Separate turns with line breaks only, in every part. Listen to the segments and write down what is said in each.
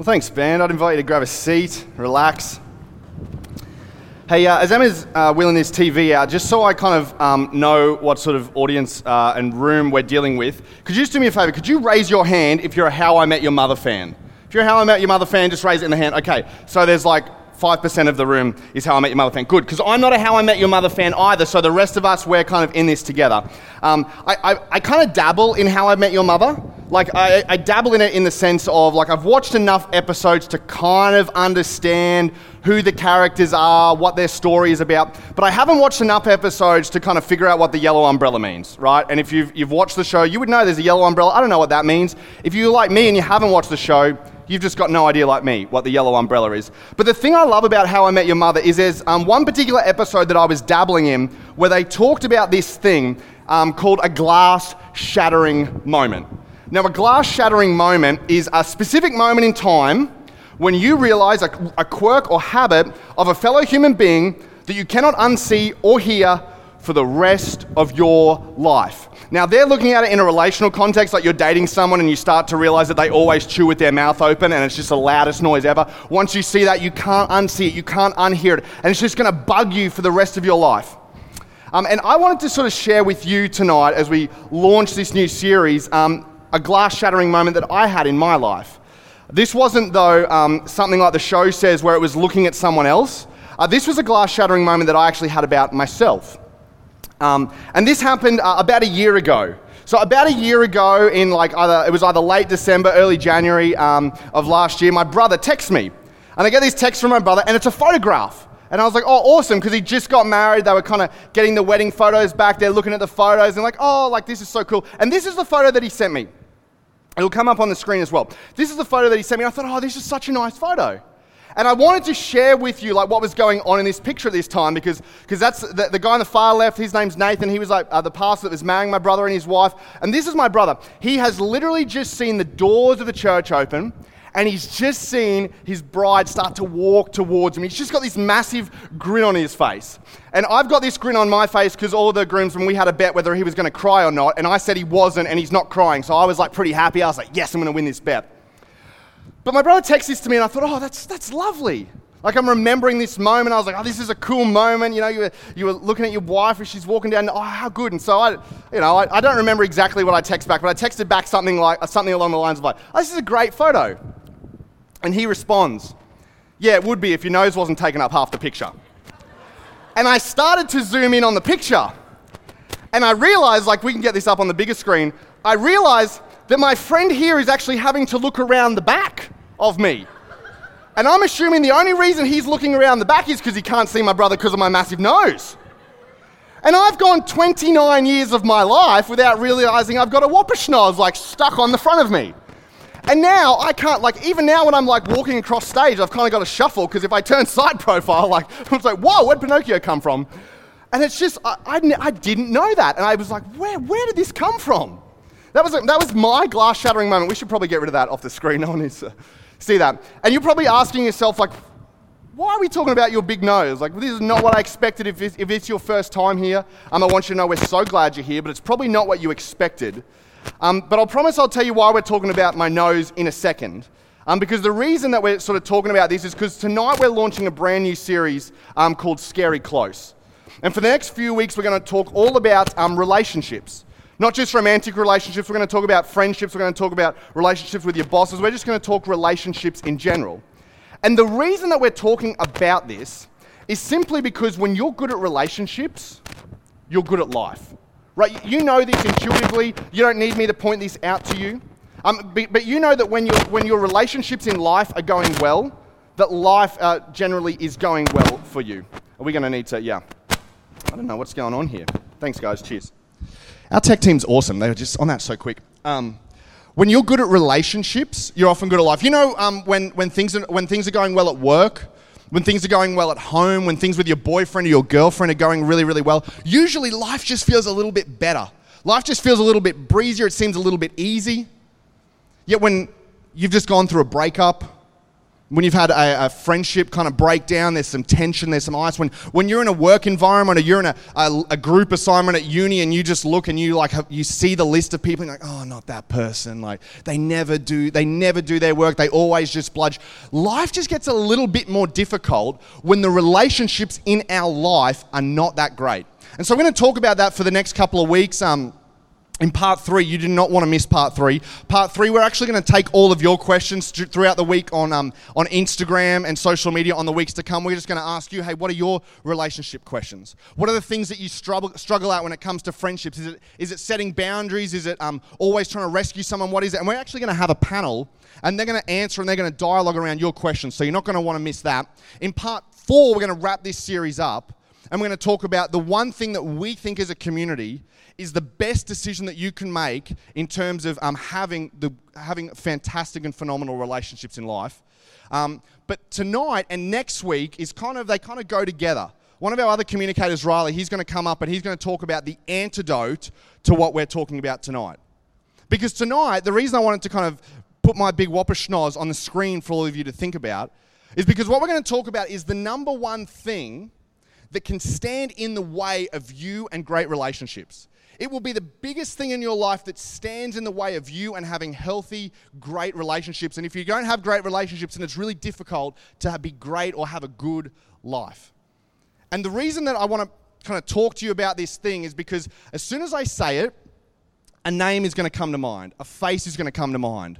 Well, thanks, Ben. I'd invite you to grab a seat, relax. Hey, uh, as Emma's uh, wheeling this TV out, just so I kind of um, know what sort of audience uh, and room we're dealing with, could you just do me a favor? Could you raise your hand if you're a How I Met Your Mother fan? If you're a How I Met Your Mother fan, just raise it in the hand. Okay, so there's like 5% of the room is How I Met Your Mother fan. Good, because I'm not a How I Met Your Mother fan either, so the rest of us, we're kind of in this together. Um, I, I, I kind of dabble in How I Met Your Mother. Like, I, I dabble in it in the sense of, like, I've watched enough episodes to kind of understand who the characters are, what their story is about, but I haven't watched enough episodes to kind of figure out what the yellow umbrella means, right? And if you've, you've watched the show, you would know there's a yellow umbrella. I don't know what that means. If you're like me and you haven't watched the show, You've just got no idea, like me, what the yellow umbrella is. But the thing I love about How I Met Your Mother is there's um, one particular episode that I was dabbling in where they talked about this thing um, called a glass shattering moment. Now, a glass shattering moment is a specific moment in time when you realize a, a quirk or habit of a fellow human being that you cannot unsee or hear for the rest of your life. Now, they're looking at it in a relational context, like you're dating someone and you start to realize that they always chew with their mouth open and it's just the loudest noise ever. Once you see that, you can't unsee it, you can't unhear it, and it's just going to bug you for the rest of your life. Um, and I wanted to sort of share with you tonight as we launch this new series um, a glass shattering moment that I had in my life. This wasn't, though, um, something like the show says where it was looking at someone else. Uh, this was a glass shattering moment that I actually had about myself. Um, and this happened uh, about a year ago. So about a year ago, in like either it was either late December, early January um, of last year, my brother texts me, and I get this text from my brother, and it's a photograph. And I was like, oh, awesome, because he just got married. They were kind of getting the wedding photos back. They're looking at the photos and like, oh, like this is so cool. And this is the photo that he sent me. It'll come up on the screen as well. This is the photo that he sent me. I thought, oh, this is such a nice photo. And I wanted to share with you like what was going on in this picture at this time because because that's the, the, guy on the far left. His name's Nathan. He was like uh, the pastor that was marrying my brother and his wife. And this is my brother. He has literally just seen the doors of the church open. And he's just seen his bride start to walk towards him. He's just got this massive grin on his face. And I've got this grin on my face because all the groomsmen, we had a bet whether he was going to cry or not. And I said he wasn't, and he's not crying. So I was like pretty happy. I was like, yes, I'm going to win this bet. But my brother texted this to me, and I thought, oh, that's, that's lovely. Like I'm remembering this moment. I was like, oh, this is a cool moment. You know, you were, you were looking at your wife as she's walking down. Oh, how good. And so I, you know, I, I don't remember exactly what I texted back, but I texted back something like something along the lines of like, oh, this is a great photo. And he responds, yeah, it would be if your nose wasn't taking up half the picture. And I started to zoom in on the picture. And I realized, like, we can get this up on the bigger screen. I realized that my friend here is actually having to look around the back of me. And I'm assuming the only reason he's looking around the back is because he can't see my brother because of my massive nose. And I've gone 29 years of my life without realizing I've got a whopper like stuck on the front of me. And now I can't, like, even now when I'm like walking across stage, I've kind of got to shuffle because if I turn side profile, like, I'm like, whoa, where'd Pinocchio come from? And it's just, I, I, I didn't know that. And I was like, where, where did this come from? That was, that was my glass shattering moment. We should probably get rid of that off the screen. No one needs to see that. And you're probably asking yourself, like, why are we talking about your big nose? Like, this is not what I expected if it's, if it's your first time here. Um, I want you to know we're so glad you're here, but it's probably not what you expected. Um, but I'll promise I'll tell you why we're talking about my nose in a second. Um, because the reason that we're sort of talking about this is because tonight we're launching a brand new series um, called Scary Close. And for the next few weeks, we're going to talk all about um, relationships. Not just romantic relationships, we're going to talk about friendships, we're going to talk about relationships with your bosses, we're just going to talk relationships in general. And the reason that we're talking about this is simply because when you're good at relationships, you're good at life. Right? You know this intuitively. You don't need me to point this out to you. Um, but, you know that when, you when your relationships in life are going well, that life uh, generally is going well for you. Are we going to need to, yeah. I don't know what's going on here. Thanks, guys. Cheers. Our tech team's awesome. They were just on that so quick. Um, when you're good at relationships, you're often good at life. You know, um, when, when, things are, when things are going well at work, when things are going well at home, when things with your boyfriend or your girlfriend are going really, really well, usually life just feels a little bit better. Life just feels a little bit breezier. It seems a little bit easy. Yet when you've just gone through a breakup, when you've had a, a, friendship kind of break down, there's some tension, there's some ice. When, when you're in a work environment or you're in a, a, a group assignment at uni and you just look and you like you see the list of people and like, oh, not that person. Like they never do, they never do their work. They always just bludge. Life just gets a little bit more difficult when the relationships in our life are not that great. And so we're going to talk about that for the next couple of weeks. Um, in part three, you do not want to miss part three. Part three, we're actually going to take all of your questions throughout the week on, um, on Instagram and social media on the weeks to come. We're just going to ask you, hey, what are your relationship questions? What are the things that you struggle, struggle out when it comes to friendships? Is it, is it setting boundaries? Is it um, always trying to rescue someone? What is it? And we're actually going to have a panel and they're going to answer and they're going to dialogue around your questions. So you're not going to want to miss that. In part four, we're going to wrap this series up and we're going to talk about the one thing that we think as a community is the best decision that you can make in terms of um, having, the, having fantastic and phenomenal relationships in life. Um, but tonight and next week is kind of, they kind of go together. One of our other communicators, Riley, he's going to come up and he's going to talk about the antidote to what we're talking about tonight. Because tonight, the reason I wanted to kind of put my big whopper schnoz on the screen for all of you to think about is because what we're going to talk about is the number one thing that can stand in the way of you and great relationships. It will be the biggest thing in your life that stands in the way of you and having healthy, great relationships. And if you don't have great relationships, then it's really difficult to be great or have a good life. And the reason that I want to kind of talk to you about this thing is because as soon as I say it, a name is going to come to mind, a face is going to come to mind,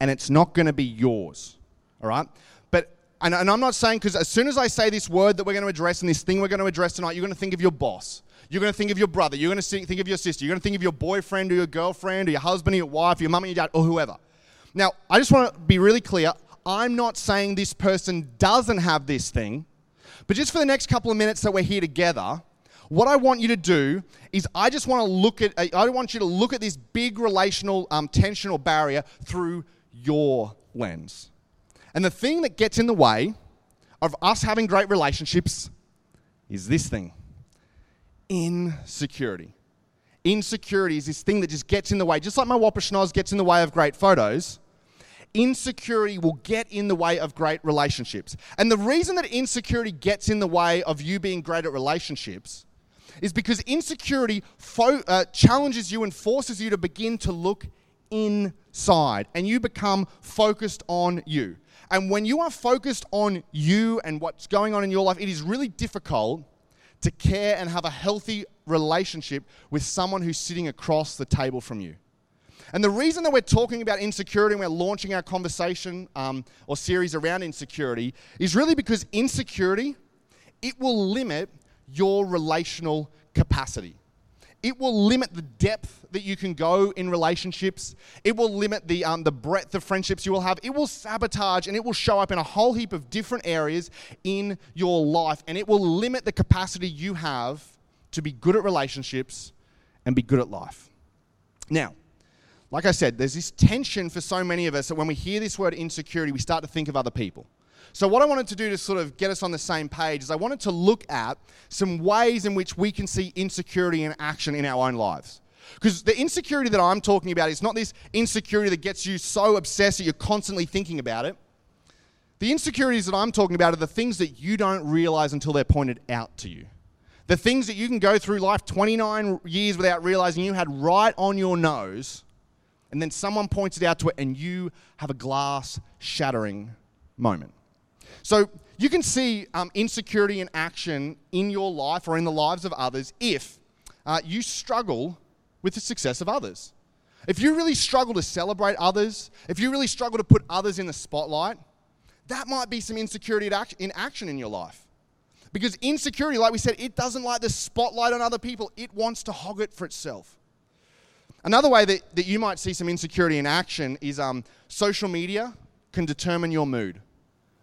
and it's not going to be yours. All right? And, and I'm not saying because as soon as I say this word that we're going to address and this thing we're going to address tonight, you're going to think of your boss. You're going to think of your brother. You're going to think of your sister. You're going to think of your boyfriend or your girlfriend or your husband or your wife, or your mum and your dad, or whoever. Now, I just want to be really clear. I'm not saying this person doesn't have this thing, but just for the next couple of minutes that we're here together, what I want you to do is I just want to look at, I want you to look at this big relational um, tension or barrier through your lens. And the thing that gets in the way of us having great relationships is this thing insecurity. Insecurity is this thing that just gets in the way. Just like my whopper schnoz gets in the way of great photos, insecurity will get in the way of great relationships. And the reason that insecurity gets in the way of you being great at relationships is because insecurity fo- uh, challenges you and forces you to begin to look inside and you become focused on you. And when you are focused on you and what's going on in your life, it is really difficult to care and have a healthy relationship with someone who's sitting across the table from you. And the reason that we're talking about insecurity and we're launching our conversation um, or series around insecurity is really because insecurity, it will limit your relational capacity. It will limit the depth that you can go in relationships. It will limit the, um, the breadth of friendships you will have. It will sabotage and it will show up in a whole heap of different areas in your life. And it will limit the capacity you have to be good at relationships and be good at life. Now, like I said, there's this tension for so many of us that when we hear this word insecurity, we start to think of other people. So, what I wanted to do to sort of get us on the same page is I wanted to look at some ways in which we can see insecurity in action in our own lives. Because the insecurity that I'm talking about is not this insecurity that gets you so obsessed that you're constantly thinking about it. The insecurities that I'm talking about are the things that you don't realize until they're pointed out to you. The things that you can go through life 29 years without realizing you had right on your nose, and then someone points it out to it, and you have a glass shattering moment. So you can see um, insecurity in action in your life or in the lives of others if uh, you struggle with the success of others. If you really struggle to celebrate others, if you really struggle to put others in the spotlight, that might be some insecurity in action in your life. Because insecurity, like we said, it doesn't like the spotlight on other people, it wants to hog it for itself. Another way that, that you might see some insecurity in action is um, social media can determine your mood.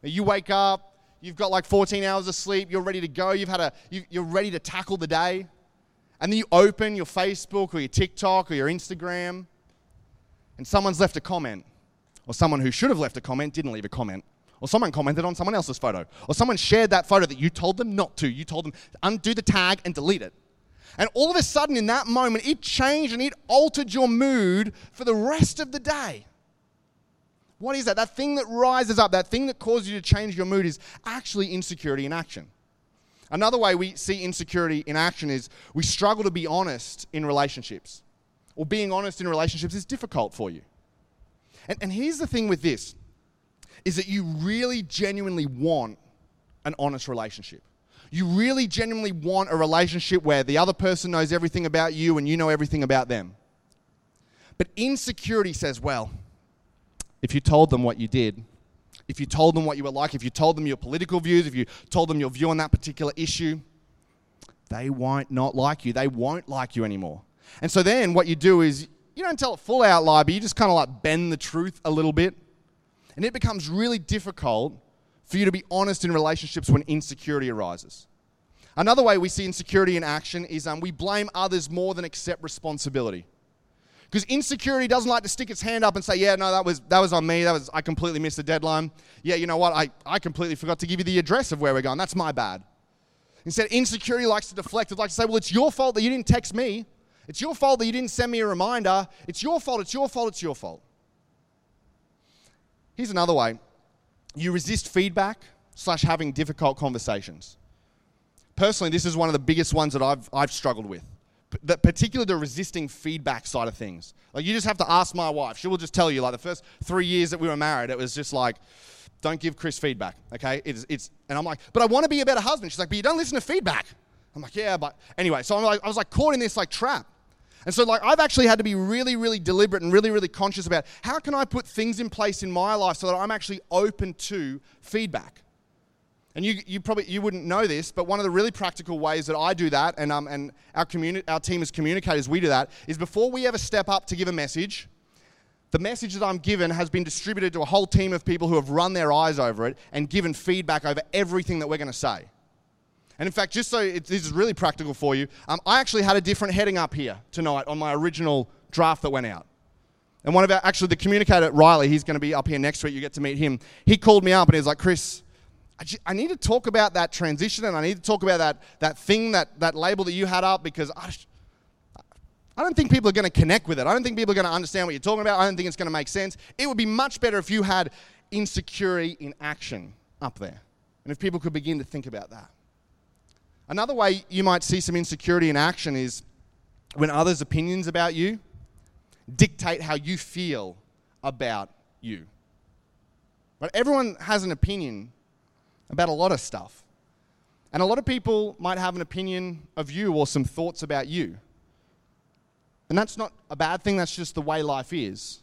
You wake up, you've got like 14 hours of sleep, you're ready to go, you've had a, you, are ready to tackle the day. And then you open your Facebook or your TikTok or your Instagram, and someone's left a comment. Or someone who should have left a comment didn't leave a comment. Or someone commented on someone else's photo. Or someone shared that photo that you told them not to. You told them undo the tag and delete it. And all of a sudden, in that moment, it changed and it altered your mood for the rest of the day. What is that? That thing that rises up, that thing that causes you to change your mood is actually insecurity in action. Another way we see insecurity in action is we struggle to be honest in relationships. Or being honest in relationships is difficult for you. And, and here's the thing with this is that you really genuinely want an honest relationship. You really genuinely want a relationship where the other person knows everything about you and you know everything about them. But insecurity says, well, if you told them what you did, if you told them what you were like, if you told them your political views, if you told them your view on that particular issue, they won't not like you. They won't like you anymore. And so then what you do is you don't tell a full out lie, but you just kind of like bend the truth a little bit. And it becomes really difficult for you to be honest in relationships when insecurity arises. Another way we see insecurity in action is um, we blame others more than accept responsibility. Because insecurity doesn't like to stick its hand up and say, yeah, no, that was, that was on me. That was, I completely missed the deadline. Yeah, you know what? I, I completely forgot to give you the address of where we're going. That's my bad. Instead, insecurity likes to deflect. It likes to say, well, it's your fault that you didn't text me. It's your fault that you didn't send me a reminder. It's your fault, it's your fault, it's your fault. Here's another way you resist feedback slash having difficult conversations. Personally, this is one of the biggest ones that I've, I've struggled with the, particularly the resisting feedback side of things. Like you just have to ask my wife. She will just tell you. Like the first three years that we were married, it was just like, don't give Chris feedback. Okay, it's it's. And I'm like, but I want to be a better husband. She's like, but you don't listen to feedback. I'm like, yeah, but anyway. So I'm like, I was like caught in this like trap. And so, like, I've actually had to be really, really deliberate and really, really conscious about how can I put things in place in my life so that I'm actually open to feedback. And you, you probably you wouldn't know this, but one of the really practical ways that I do that, and, um, and our, communi- our team as communicators, we do that, is before we ever step up to give a message, the message that I'm given has been distributed to a whole team of people who have run their eyes over it and given feedback over everything that we're going to say. And in fact, just so it, this is really practical for you, um, I actually had a different heading up here tonight on my original draft that went out. And one of our, actually, the communicator, Riley, he's going to be up here next week. You get to meet him. He called me up and he was like, Chris, I, just, I need to talk about that transition and I need to talk about that, that thing, that, that label that you had up because I, I don't think people are going to connect with it. I don't think people are going to understand what you're talking about. I don't think it's going to make sense. It would be much better if you had insecurity in action up there. And if people could begin to think about that. Another way you might see some insecurity in action is when others' opinions about you dictate how you feel about you. But everyone has an opinion about a lot of stuff. And a lot of people might have an opinion of you or some thoughts about you. And that's not a bad thing, that's just the way life is.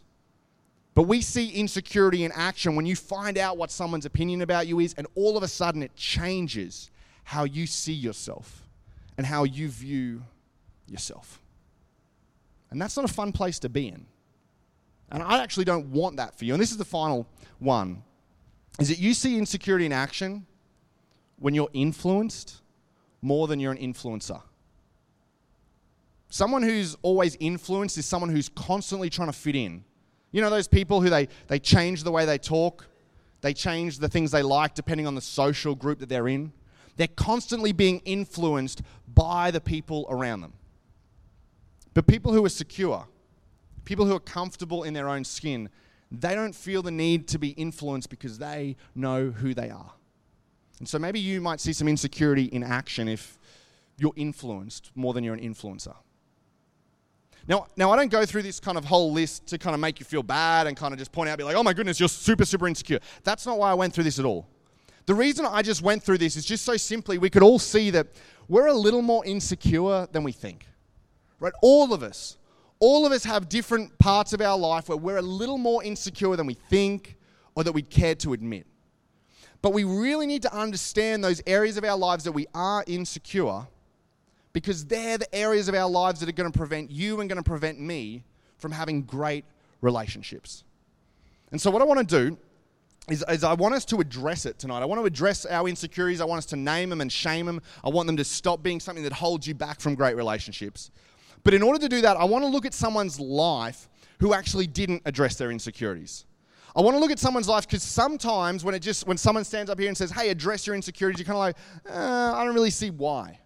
But we see insecurity in action when you find out what someone's opinion about you is, and all of a sudden it changes how you see yourself and how you view yourself. And that's not a fun place to be in. And I actually don't want that for you. And this is the final one is that you see insecurity in action when you're influenced more than you're an influencer. Someone who's always influenced is someone who's constantly trying to fit in. You know those people who they, they change the way they talk, they change the things they like depending on the social group that they're in. They're constantly being influenced by the people around them. But people who are secure, people who are comfortable in their own skin, they don't feel the need to be influenced because they know who they are. And so maybe you might see some insecurity in action if you're influenced more than you're an influencer. Now, now I don't go through this kind of whole list to kind of make you feel bad and kind of just point out, be like, oh my goodness, you're super, super insecure. That's not why I went through this at all. The reason I just went through this is just so simply we could all see that we're a little more insecure than we think. Right? All of us all of us have different parts of our life where we're a little more insecure than we think or that we'd care to admit. But we really need to understand those areas of our lives that we are insecure because they're the areas of our lives that are going to prevent you and going to prevent me from having great relationships. And so, what I want to do is, is, I want us to address it tonight. I want to address our insecurities. I want us to name them and shame them. I want them to stop being something that holds you back from great relationships. But in order to do that, I want to look at someone's life who actually didn't address their insecurities. I want to look at someone's life because sometimes when it just when someone stands up here and says, "Hey, address your insecurities," you're kind of like, uh, "I don't really see why."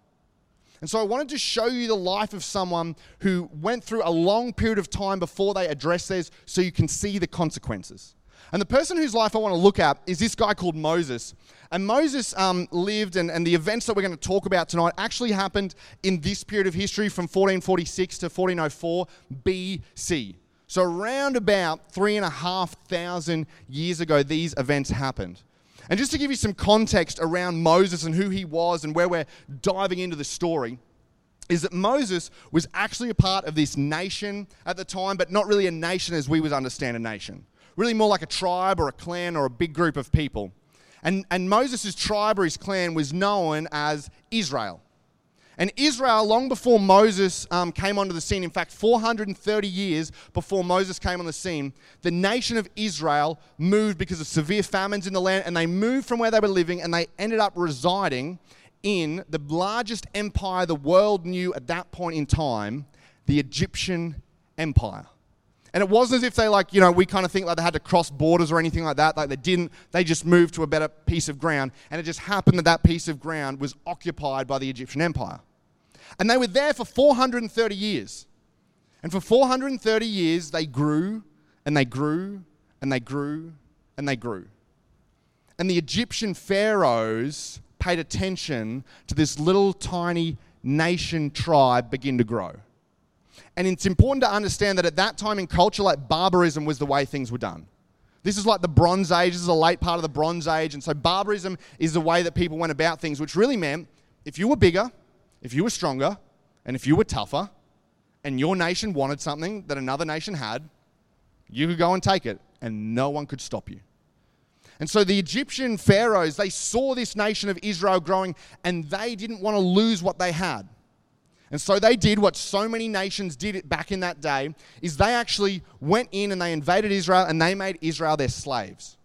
And so I wanted to show you the life of someone who went through a long period of time before they addressed theirs, so you can see the consequences. And the person whose life I want to look at is this guy called Moses. And Moses um, lived, and, and the events that we're going to talk about tonight actually happened in this period of history from 1446 to 1404 BC. So, around about three and a half thousand years ago, these events happened. And just to give you some context around Moses and who he was and where we're diving into the story, is that Moses was actually a part of this nation at the time, but not really a nation as we would understand a nation. Really more like a tribe or a clan or a big group of people. And, and Moses' tribe or his clan was known as Israel. And Israel, long before Moses um, came onto the scene, in fact, 430 years before Moses came on the scene, the nation of Israel moved because of severe famines in the land, and they moved from where they were living and they ended up residing in the largest empire the world knew at that point in time, the Egyptian Empire. And it wasn't as if they like, you know, we kind of think like they had to cross borders or anything like that. Like they didn't. They just moved to a better piece of ground. And it just happened that that piece of ground was occupied by the Egyptian Empire. And they were there for 430 years. And for 430 years, they grew and they grew and they grew and they grew. And the Egyptian pharaohs paid attention to this little tiny nation tribe begin to grow. And it's important to understand that at that time in culture, like barbarism was the way things were done. This is like the Bronze Age. This is a late part of the Bronze Age. And so barbarism is the way that people went about things, which really meant if you were bigger, if you were stronger, and if you were tougher, and your nation wanted something that another nation had, you could go and take it, and no one could stop you. And so the Egyptian pharaohs, they saw this nation of Israel growing, and they didn't want to lose what they had. And so they did what so many nations did back in that day is they actually went in and they invaded Israel and they made Israel their slaves.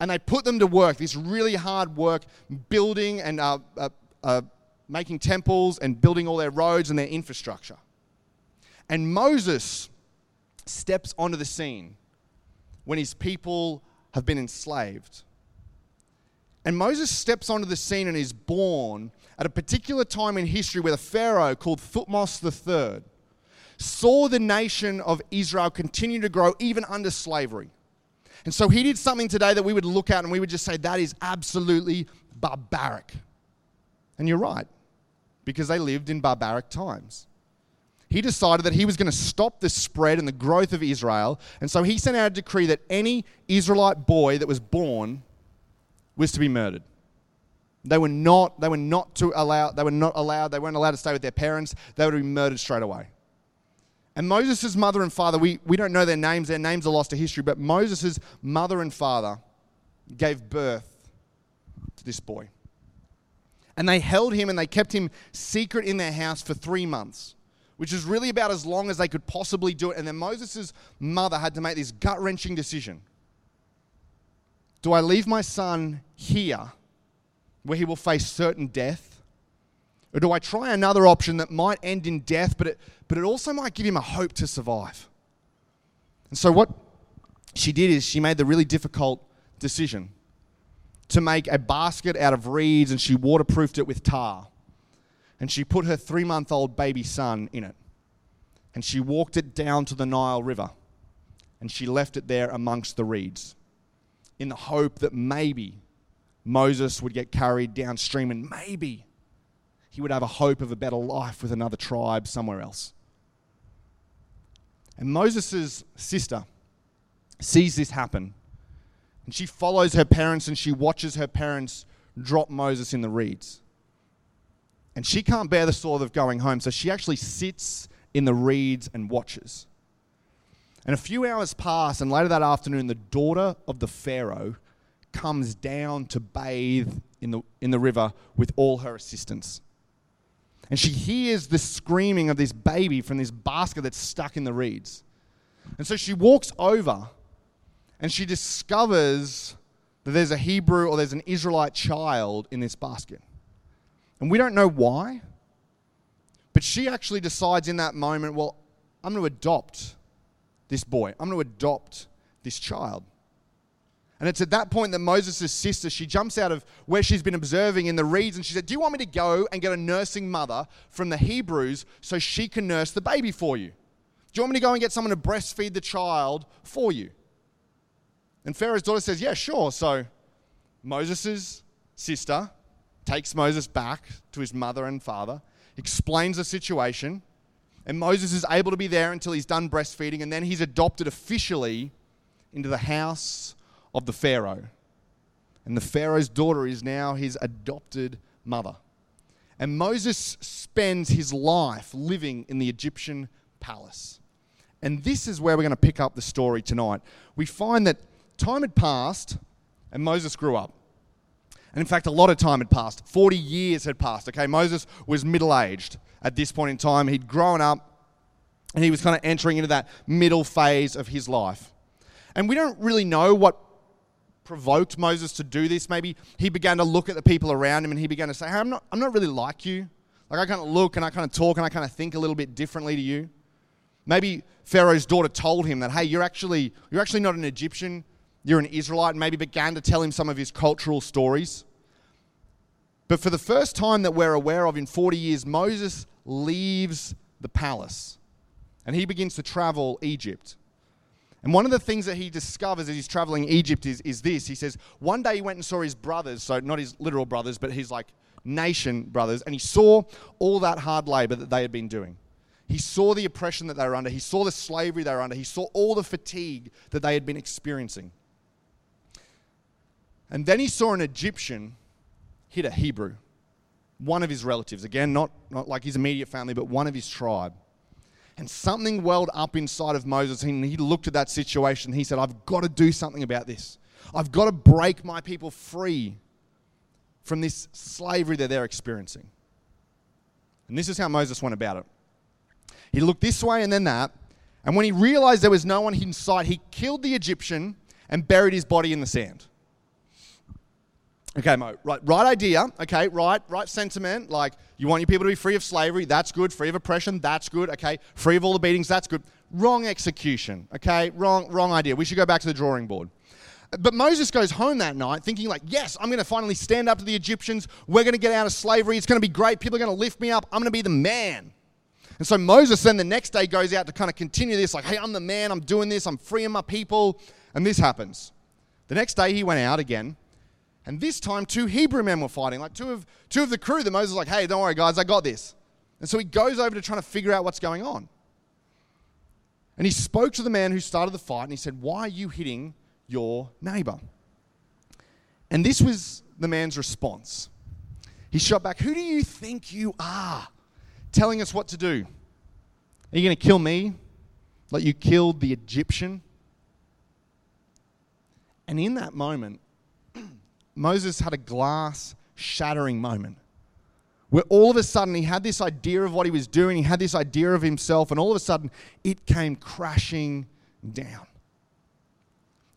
And they put them to work, this really hard work, building and uh, uh, uh, making temples and building all their roads and their infrastructure. And Moses steps onto the scene when his people have been enslaved. And Moses steps onto the scene and is born at a particular time in history where the Pharaoh called Thutmose III saw the nation of Israel continue to grow even under slavery. And so he did something today that we would look at and we would just say that is absolutely barbaric. And you're right, because they lived in barbaric times. He decided that he was going to stop the spread and the growth of Israel. And so he sent out a decree that any Israelite boy that was born was to be murdered. They were not, they were not to allow, they were not allowed, they weren't allowed to stay with their parents. They to be murdered straight away. And Moses' mother and father, we, we don't know their names, their names are lost to history, but Moses' mother and father gave birth to this boy. And they held him and they kept him secret in their house for three months, which is really about as long as they could possibly do it. And then Moses' mother had to make this gut wrenching decision Do I leave my son here? Where he will face certain death? Or do I try another option that might end in death, but it, but it also might give him a hope to survive? And so, what she did is she made the really difficult decision to make a basket out of reeds and she waterproofed it with tar. And she put her three month old baby son in it. And she walked it down to the Nile River. And she left it there amongst the reeds in the hope that maybe Moses would get carried downstream and maybe he would have a hope of a better life with another tribe somewhere else. And Moses' sister sees this happen. And she follows her parents and she watches her parents drop Moses in the reeds. And she can't bear the thought of going home, so she actually sits in the reeds and watches. And a few hours pass, and later that afternoon, the daughter of the Pharaoh comes down to bathe in the, in the river with all her assistants. And she hears the screaming of this baby from this basket that's stuck in the reeds. And so she walks over and she discovers that there's a Hebrew or there's an Israelite child in this basket. And we don't know why, but she actually decides in that moment, well, I'm going to adopt this boy, I'm going to adopt this child. And it's at that point that Moses' sister, she jumps out of where she's been observing in the reeds and she said, Do you want me to go and get a nursing mother from the Hebrews so she can nurse the baby for you? Do you want me to go and get someone to breastfeed the child for you? And Pharaoh's daughter says, Yeah, sure. So Moses' sister takes Moses back to his mother and father, explains the situation, and Moses is able to be there until he's done breastfeeding, and then he's adopted officially into the house of the Pharaoh. And the Pharaoh's daughter is now his adopted mother. And Moses spends his life living in the Egyptian palace. And this is where we're going to pick up the story tonight. We find that time had passed and Moses grew up. And in fact, a lot of time had passed. 40 years had passed. Okay, Moses was middle aged at this point in time. He'd grown up and he was kind of entering into that middle phase of his life. And we don't really know what provoked Moses to do this. Maybe he began to look at the people around him and he began to say, Hey, I'm not, I'm not really like you. Like, I kind of look and I kind of talk and I kind of think a little bit differently to you. Maybe Pharaoh's daughter told him that, Hey, you're actually, you're actually not an Egyptian, you're an Israelite, and maybe began to tell him some of his cultural stories. But for the first time that we're aware of in 40 years, Moses leaves the palace and he begins to travel Egypt. And one of the things that he discovers as he's traveling Egypt is, is this. He says, one day he went and saw his brothers, so not his literal brothers, but his like nation brothers, and he saw all that hard labor that they had been doing. He saw the oppression that they were under. He saw the slavery they were under. He saw all the fatigue that they had been experiencing. And then he saw an Egyptian hit a Hebrew, one of his relatives. Again, not, not like his immediate family, but one of his tribe. And something welled up inside of Moses, and he looked at that situation. He said, I've got to do something about this. I've got to break my people free from this slavery that they're experiencing. And this is how Moses went about it. He looked this way and then that, and when he realized there was no one in sight, he killed the Egyptian and buried his body in the sand. Okay, Mo, right, right idea, okay, right, right sentiment. Like, you want your people to be free of slavery, that's good. Free of oppression, that's good, okay. Free of all the beatings, that's good. Wrong execution, okay, wrong, wrong idea. We should go back to the drawing board. But Moses goes home that night thinking, like, yes, I'm going to finally stand up to the Egyptians. We're going to get out of slavery. It's going to be great. People are going to lift me up. I'm going to be the man. And so Moses then the next day goes out to kind of continue this, like, hey, I'm the man. I'm doing this. I'm freeing my people. And this happens. The next day he went out again and this time, two Hebrew men were fighting, like two of, two of the crew that Moses was like, hey, don't worry, guys, I got this. And so he goes over to trying to figure out what's going on. And he spoke to the man who started the fight and he said, Why are you hitting your neighbor? And this was the man's response. He shot back, Who do you think you are telling us what to do? Are you going to kill me like you killed the Egyptian? And in that moment, Moses had a glass shattering moment where all of a sudden he had this idea of what he was doing, he had this idea of himself, and all of a sudden it came crashing down.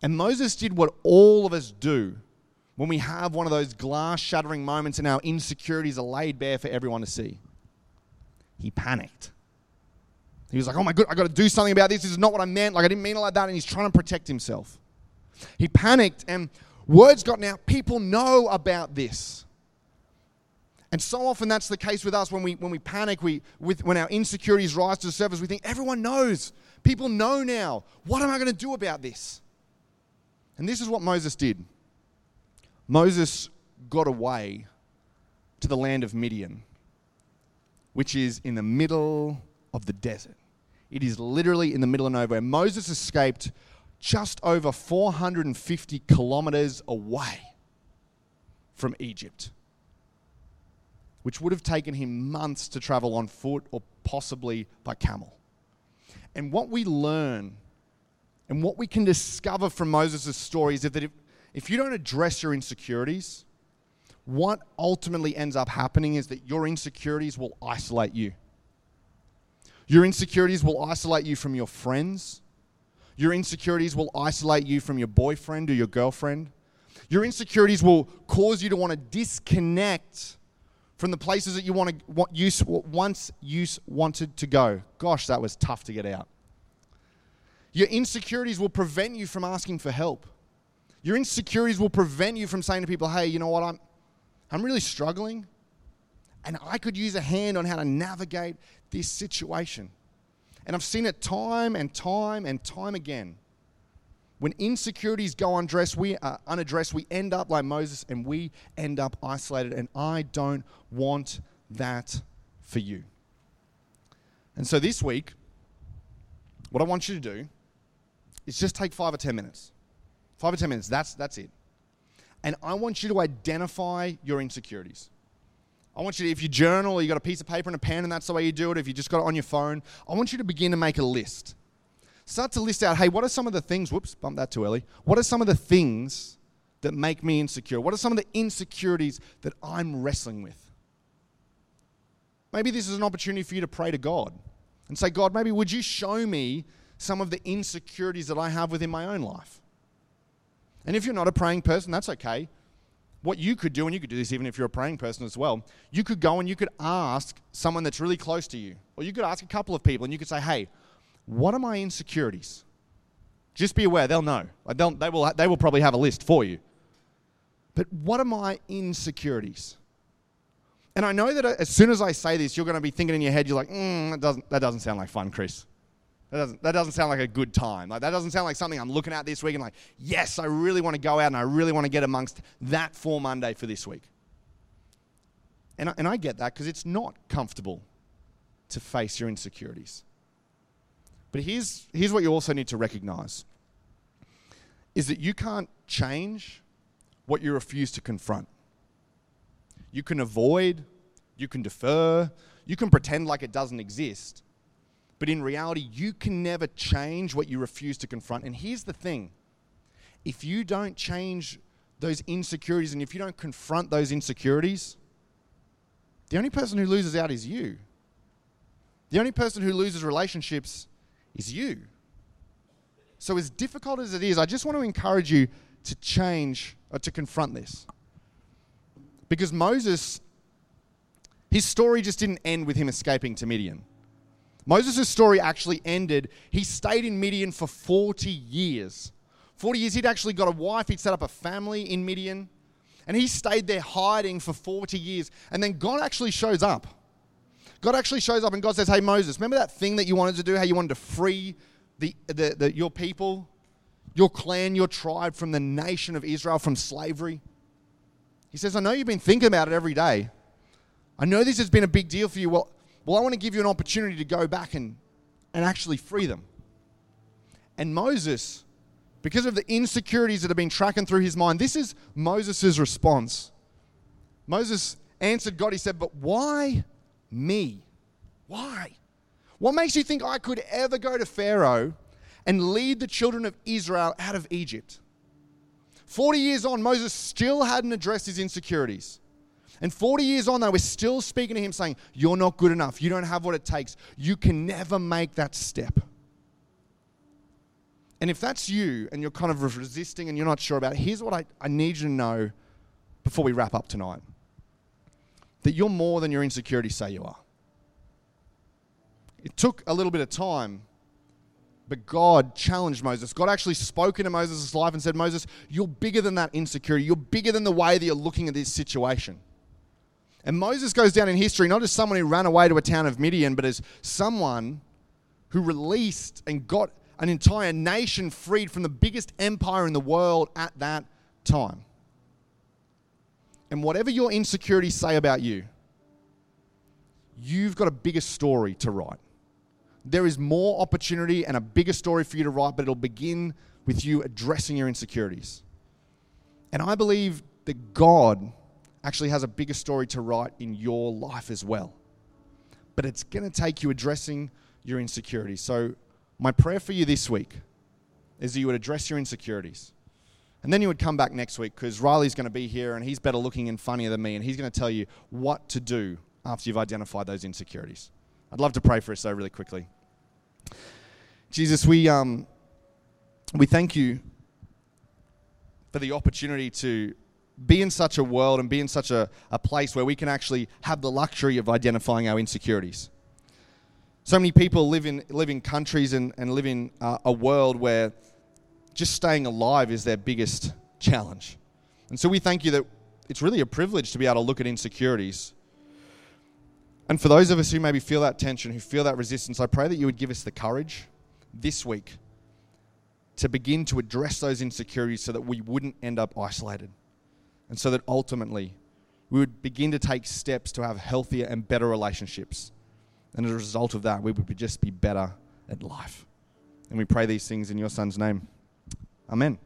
And Moses did what all of us do when we have one of those glass shattering moments and our insecurities are laid bare for everyone to see. He panicked. He was like, oh my god, I got to do something about this. This is not what I meant. Like, I didn't mean it like that. And he's trying to protect himself. He panicked, and Word's gotten out. People know about this. And so often that's the case with us when we, when we panic, we, with, when our insecurities rise to the surface, we think, everyone knows. People know now. What am I going to do about this? And this is what Moses did. Moses got away to the land of Midian, which is in the middle of the desert. It is literally in the middle of nowhere. Moses escaped just over 450 kilometers away from Egypt, which would have taken him months to travel on foot or possibly by camel. And what we learn and what we can discover from Moses' story is that if, if you don't address your insecurities, what ultimately ends up happening is that your insecurities will isolate you. Your insecurities will isolate you from your friends your insecurities will isolate you from your boyfriend or your girlfriend. Your insecurities will cause you to want to disconnect from the places that you want to use once use wanted to go. Gosh, that was tough to get out. Your insecurities will prevent you from asking for help. Your insecurities will prevent you from saying to people, "Hey, you know what? I'm I'm really struggling and I could use a hand on how to navigate this situation." And I've seen it time and time and time again
When insecurities go undressed, we, uh, unaddressed, we end up like Moses and we end up isolated. And I don't want that for you. And so this week, what I want you to do is just take five or 10 minutes. Five or 10 minutes, that's, that's it. And I want you to identify your insecurities. I want you to, if you journal you got a piece of paper and a pen and that's the way you do it, if you just got it on your phone, I want you to begin to make a list. Start to list out, hey, what are some of the things, whoops, bumped that too early. What are some of the things that make me insecure? What are some of the insecurities that I'm wrestling with? Maybe this is an opportunity for you to pray to God and say, God, maybe would you show me some of the insecurities that I have within my own life? And if you're not a praying person, that's okay. What you could do, and you could do this even if you're a praying person as well, you could go and you could ask someone that's really close to you, or you could ask a couple of people and you could say, hey, what are my insecurities? Just be aware, they'll know. They'll, they, will, they will probably have a list for you. But what are my insecurities? And I know that as soon as I say this, you're going to be thinking in your head, you're like, mm, that, doesn't, that doesn't sound like fun, Chris. That doesn't, that doesn't sound like a good time. Like, that doesn't sound like something I'm looking at this week and like, yes, I really want to go out and I really want to get amongst that for Monday for this week. And I, and I get that because it's not comfortable to face your insecurities. But here's, here's what you also need to recognize is that you can't change what you refuse to confront. You can avoid, you can defer, you can pretend like it doesn't exist. But in reality, you can never change what you refuse to confront. And here's the thing if you don't change those insecurities and if you don't confront those insecurities, the only person who loses out is you. The only person who loses relationships is you. So, as difficult as it is, I just want to encourage you to change or to confront this. Because Moses, his story just didn't end with him escaping to Midian. Moses' story actually ended. He stayed in Midian for 40 years. 40 years, he'd actually got a wife, he'd set up a family in Midian, and he stayed there hiding for 40 years. And then God actually shows up. God actually shows up and God says, Hey, Moses, remember that thing that you wanted to do, how you wanted to free the, the, the, your people, your clan, your tribe from the nation of Israel from slavery? He says, I know you've been thinking about it every day. I know this has been a big deal for you. Well, well, I want to give you an opportunity to go back and, and actually free them. And Moses, because of the insecurities that have been tracking through his mind, this is Moses' response. Moses answered God, he said, But why me? Why? What makes you think I could ever go to Pharaoh and lead the children of Israel out of Egypt? 40 years on, Moses still hadn't addressed his insecurities. And 40 years on, they were still speaking to him, saying, You're not good enough. You don't have what it takes. You can never make that step. And if that's you and you're kind of resisting and you're not sure about it, here's what I, I need you to know before we wrap up tonight that you're more than your insecurities say you are. It took a little bit of time, but God challenged Moses. God actually spoke into Moses' life and said, Moses, you're bigger than that insecurity. You're bigger than the way that you're looking at this situation. And Moses goes down in history not as someone who ran away to a town of Midian, but as someone who released and got an entire nation freed from the biggest empire in the world at that time. And whatever your insecurities say about you, you've got a bigger story to write. There is more opportunity and a bigger story for you to write, but it'll begin with you addressing your insecurities. And I believe that God actually has a bigger story to write in your life as well. But it's going to take you addressing your insecurities. So, my prayer for you this week is that you would address your insecurities. And then you would come back next week because Riley's going to be here and he's better looking and funnier than me, and he's going to tell you what to do after you've identified those insecurities. I'd love to pray for us, though, really quickly. Jesus, we, um, we thank you for the opportunity to be in such a world and be in such a, a place where we can actually have the luxury of identifying our insecurities. So many people live in, live in countries and, and live in uh, a world where just staying alive is their biggest challenge. And so we thank you that it's really a privilege to be able to look at insecurities. And for those of us who maybe feel that tension, who feel that resistance, I pray that you would give us the courage this week to begin to address those insecurities so that we wouldn't end up isolated. And so that ultimately we would begin to take steps to have healthier and better relationships. And as a result of that, we would just be better at life. And we pray these things in your son's name. Amen.